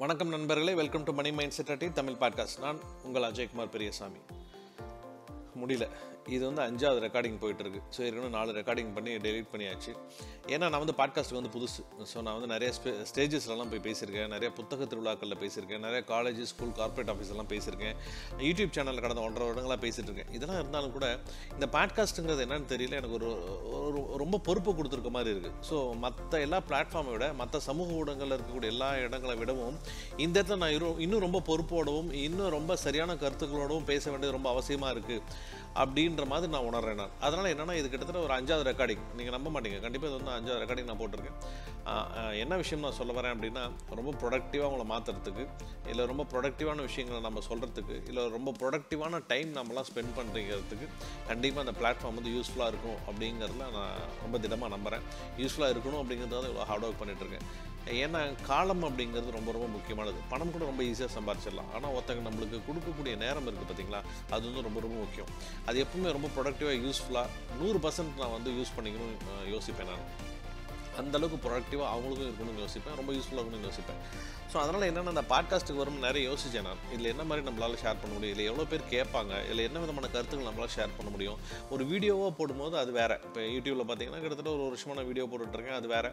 வணக்கம் நண்பர்களே welcome to money mindset Tamil podcast நான் உங்கள் அஜய்குமார் பெரியசாமி. முடியல. இது வந்து அஞ்சாவது ரெக்கார்டிங் போயிட்டுருக்கு. ஸோ ஏற்கனவே நாலு ரெக்கார்டிங் பண்ணி டெலிட் பண்ணியாச்சு. ஏன்னா நான் வந்து பாட்காஸ்ட் வந்து புதுசு. ஸோ நான் வந்து நிறைய ஸ்பே ஸ்டேஜஸ்லலாம் போய் பேசியிருக்கேன். நிறைய புத்தக திருவிழாக்களில் பேசியிருக்கேன். நிறைய காலேஜ் ஸ்கூல் கார்ப்பரேட் ஆஃபீஸ்லாம் பேசியிருக்கேன். யூடியூப் சேனலில் கடந்த ஒன்றரை வருடங்களாக பேசிகிட்டு இருக்கேன் இதெல்லாம் இருந்தாலும் கூட இந்த பாட்காஸ்ட்டுங்கிறது என்னன்னு தெரியல. எனக்கு ஒரு ஒரு ரொம்ப பொறுப்பு கொடுத்துருக்க மாதிரி இருக்குது ஸோ மற்ற எல்லா பிளாட்ஃபார்மை விட மற்ற சமூக ஊடகங்களில் இருக்கக்கூடிய எல்லா இடங்களை விடவும் இந்த இடத்துல நான் இரு- இன்னும் ரொம்ப பொறுப்போடவும் இன்னும் ரொம்ப சரியான கருத்துக்களோடவும் பேச வேண்டியது ரொம்ப அவசியமாக இருக்குது அப்படின்ற மாதிரி நான் உணர்றேன் நான். அதனால் என்னென்னா இது கிட்டத்தட்ட ஒரு அஞ்சாவது ரெக்கார்டிங் நீங்கள் நம்ப மாட்டீங்க. கண்டிப்பாக இது வந்து அஞ்சாவது ரெக்கார்டிங் நான் போட்டிருக்கேன். என்ன விஷயம் நான் சொல்ல வரேன் அப்படின்னா ரொம்ப ப்ரொடக்டிவாக உங்களை மாற்றுறதுக்கு இல்லை ரொம்ப ப்ரொடக்டிவான விஷயங்களை நம்ம சொல்கிறதுக்கு இல்லை ரொம்ப ப்ரொடக்டிவான டைம் நம்மலாம் ஸ்பெண்ட் பண்ணுறதுக்கு கண்டிப்பாக அந்த பிளாட்ஃபார்ம் வந்து யூஸ்ஃபுல்லாக இருக்கும் அப்படிங்கிறதுல நான் ரொம்ப திடமாக நம்புகிறேன் யூஸ்ஃபுல்லாக இருக்கணும் அப்படிங்கிறத இவ்வளோ ஹார்ட் ஒர்க் பண்ணிகிட்ருக்கேன் ஏன்னா காலம் அப்படிங்கிறது ரொம்ப ரொம்ப முக்கியமானது. பணம் கூட ரொம்ப ஈஸியாக சம்பாரிச்சிடலாம். ஆனால் ஒருத்தங்க நம்மளுக்கு கொடுக்கக்கூடிய நேரம் இருக்குது பார்த்தீங்களா? அது வந்து ரொம்ப ரொம்ப முக்கியம். அது எப்பவுமே ரொம்ப ப்ரொடக்டிவாக யூஸ்ஃபுல்லாக நூறு பர்சன்ட் நான் வந்து யூஸ் பண்ணிக்கணும் யோசிப்பேன் நான். அந்த அளவுக்கு ப்ரொடக்டிவாக அவங்களுக்கும் இருக்கணும்னு யோசிப்பேன். ரொம்ப யூஸ்ஃபுல்லாக இருக்கணும்னு யோசிப்பேன். ஸோ அதனால் என்னென்ன அந்த பாட்காஸ்ட்டுக்கு வரும் நிறைய யோசிச்சேன் நான். இதில் என்ன மாதிரி நம்மளால் ஷேர் பண்ண முடியும்? இல்லை எவ்வளோ பேர் கேட்பாங்க? இல்லை என்ன விதமான கருத்துக்கள் நம்மளால் ஷேர் பண்ண முடியும்? ஒரு வீடியோவாக போடும்போது அது வேறு. இப்போ யூடியூப்பில் பார்த்தீங்கன்னா கிட்டத்தட்ட ஒரு வருஷமான வீடியோ போட்டுட்ருக்கேன் அது வேறு.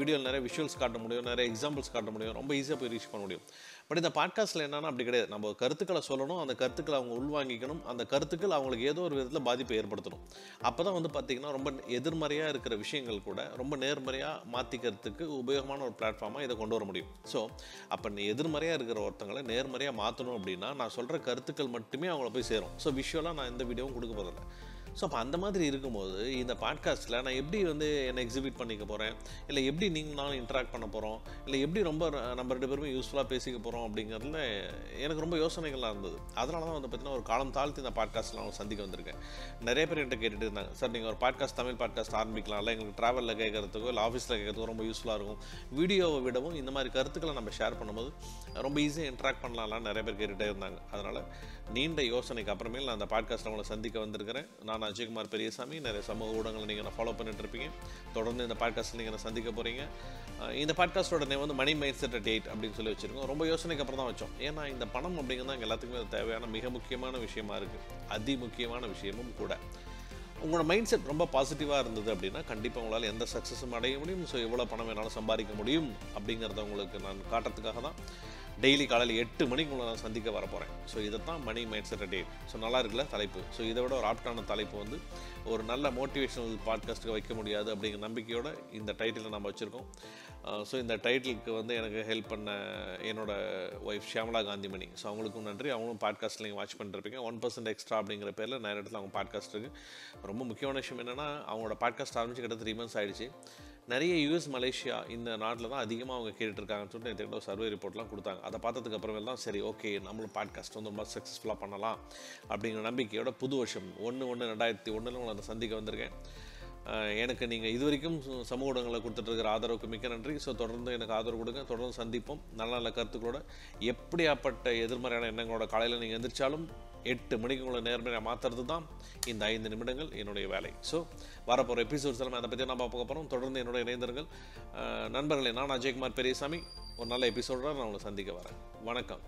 வீடியோவில் நிறைய விஷுவல்ஸ் காட்ட முடியும். நிறைய எக்ஸாம்பிள்ஸ் காட்ட முடியும். ரொம்ப ஈஸியாக போய் ரீச் பண்ண முடியும். பட் இந்த பாட்காஸ்ட்டில் என்னென்னா அப்படி கிடையாது. நம்ம கருத்துக்களை சொல்லணும். அந்த கருத்துக்களை அவங்க உள்வாங்கிக்கணும். அந்த கருத்துக்கள் அவங்களுக்கு ஏதோ ஒரு விதத்தில் பாதிப்பை ஏற்படுத்தணும். அப்போ தான் வந்து பார்த்திங்கன்னா ரொம்ப எதிர்மறையாக இருக்கிற விஷயங்கள் கூட ரொம்ப நேர்மறையாக மாற்றிக்கிறதுக்கு உபயோகமான ஒரு பிளாட்ஃபார்மாக இதை கொண்டு வர முடியும். ஸோ அப்போ நீ எதிர்மறையாக இருக்கிற ஒருத்தங்களை நேர்மறையாக மாற்றணும் அப்படின்னா நான் சொல்கிற கருத்துக்கள் மட்டுமே அவங்கள போய் சேரும். ஸோ விஷுவலாக நான் எந்த வீடியோவும் கொடுக்க போதில்லை ஸோ அப்போ அந்த மாதிரி இருக்கும்போது இந்த பாட்காஸ்ட்டில் நான் எப்படி வந்து என்னை எக்ஸிபிட் பண்ணிக்க போகிறேன் இல்லை எப்படி நீங்கள் நானும் இன்ட்ராக்ட் பண்ண போகிறோம் இல்லை எப்படி ரொம்ப நம்ம ரெண்டு பேருமே யூஸ்ஃபுல்லாக பேசிக்க போகிறோம் அப்படிங்கிறதுல எனக்கு ரொம்ப யோசனைகள்லாம் இருந்தது. அதனால தான் வந்து பார்த்தீங்கன்னா ஒரு காலம் தாழ்த்தி இந்த பாட்காஸ்ட்டில் நான் சந்திக்க வந்திருக்கேன். நிறைய பேர் என்கிட்ட கேட்டுட்டு இருந்தாங்க. சார் நீங்கள் ஒரு பாட்காஸ்ட் தமிழ் பாட்காஸ்ட் ஆரம்பிக்கலாம். இல்லை எங்களுக்கு ட்ராவலில் கேட்குறதுக்கோ இல்லை ஆஃபீஸில் கேட்கறதுக்கோ ரொம்ப யூஸ்ஃபுல்லாக இருக்கும். வீடியோவை விடவும் இந்த மாதிரி கருத்துக்களை நம்ம ஷேர் பண்ணும்போது ரொம்ப ஈஸியாக இன்ட்ராக்ட் பண்ணலாம்லாம் நிறைய பேர் கேட்டுகிட்டே இருந்தாங்க. அதனால் நீண்ட யோசனைக்கு அப்புறமேல் நான் அந்த பாட்காஸ்ட்டில் உங்களை சந்திக்க வந்திருக்கிறேன். நான் அஜய்குமார் பெரியசாமி நிறைய சமூக ஊடகங்களை நீங்கள் நான் ஃபாலோ பண்ணிட்டு இருப்பீங்க. தொடர்ந்து இந்த பாட்காஸ்ட்டில் நீங்கள் நான் சந்திக்க போகிறீங்க இந்த பாட்காஸ்ட்டோட நேம் வந்து மணி மைண்ட் செட் டேட் அப்படின்னு சொல்லி வச்சுருக்கோம். ரொம்ப யோசனைக்கு அப்புறம் தான் வச்சோம். ஏன்னா இந்த பணம் அப்படிங்கிறது எங்கள் எல்லாத்துக்குமே தேவையான மிக முக்கியமான விஷயமா இருக்குது அதி முக்கியமான விஷயமும் கூட. உங்களோட மைண்ட் செட் ரொம்ப பாசிட்டிவாக இருந்தது அப்படின்னா கண்டிப்பாக உங்களால் எந்த சக்ஸஸும் அடைய முடியும். ஸோ எவ்வளோ பணம் வேணாலும் சம்பாதிக்க முடியும் அப்படிங்கிறத உங்களுக்கு நான் காட்டுறதுக்காக தான். டெய்லி காலையில் எட்டு மணிக்கு உங்களை நான் சந்திக்க வர போகிறேன் ஸோ இதை தான் money mindset day so நல்லா இருக்குல்ல தலைப்பு? ஸோ இதை விட ஒரு ஆப்டான தலைப்பு வந்து ஒரு நல்ல மோட்டிவேஷனல் பாட்காஸ்ட்டுக்கு வைக்க முடியாது அப்படிங்கிற நம்பிக்கையோட இந்த டைட்டிலை நம்ம வச்சுருக்கோம். ஸோ இந்த டைட்டிலுக்கு வந்து எனக்கு ஹெல்ப் பண்ண என்னோடய ஒய்ஃப் ஷியாமலா காந்திமணி. ஸோ அவங்களுக்கும் நன்றி. அவங்களும் பாட்காஸ்ட் நீங்கள் வாட்ச் பண்ணிருப்பீங்க ஒன் பர்சன்ட் எக்ஸ்ட்ரா அப்படிங்கிற பேரில் நிறைய இடத்துல அவங்க பாட்காஸ்ட் இருக்குது ரொம்ப முக்கியமான விஷயம் என்னென்னா அவங்களோட பாட்காஸ்ட் ஆரம்பிச்சு கிட்ட த்ரீ மந்த்ஸ் ஆயிடுச்சு. நிறைய யூஎஸ் மலேசியா இந்த நாட்டில் தான் அதிகமாக அவங்க கேட்டுட்டு சொல்லிட்டு எனக்கு ஒரு சர்வே ரிப்போர்ட்லாம் கொடுத்தாங்க. அதை பார்த்ததுக்கு அப்புறமேல் தான் சரி ஓகே நம்மளும் பாட்காஸ்ட் வந்து ரொம்ப சக்ஸஸ்ஃபுல்லாக பண்ணலாம் அப்படிங்கிற நம்பிக்கையோட புது வருஷம் ஒன்று ஒன்று ரெண்டாயிரத்தி ஒன்றில் உங்களை நான் சந்திக்க வந்திருக்கேன். எனக்கு நீங்கள் இது வரைக்கும் சமூக ஊடகங்களில் கொடுத்துட்ருக்கிற ஆதரவுக்கு மிக்க நன்றி. ஸோ தொடர்ந்து எனக்கு ஆதரவு கொடுங்க. தொடர்ந்து சந்திப்போம். நல்ல நல்ல கருத்துக்களோட எப்படியாப்பட்ட எதிர்மறையான எண்ணங்களோட காலையில் நீங்கள் எந்திரிச்சாலும் எட்டு மணிக்கு உங்களை நேர்மையாக மாற்றுறது தான் இந்த ஐந்து நிமிடங்கள் என்னுடைய வேலை. ஸோ வரப்போகிற எபிசோட்ஸ் எல்லாம் அதை பற்றி நான் பார்க்க போகிறோம் தொடர்ந்து என்னோட இணைந்தர்கள் நண்பர்களே நான் அஜய்குமார் பெரியசாமி. ஒரு நல்ல எபிசோட நான் உங்களை சந்திக்க வரேன். வணக்கம்.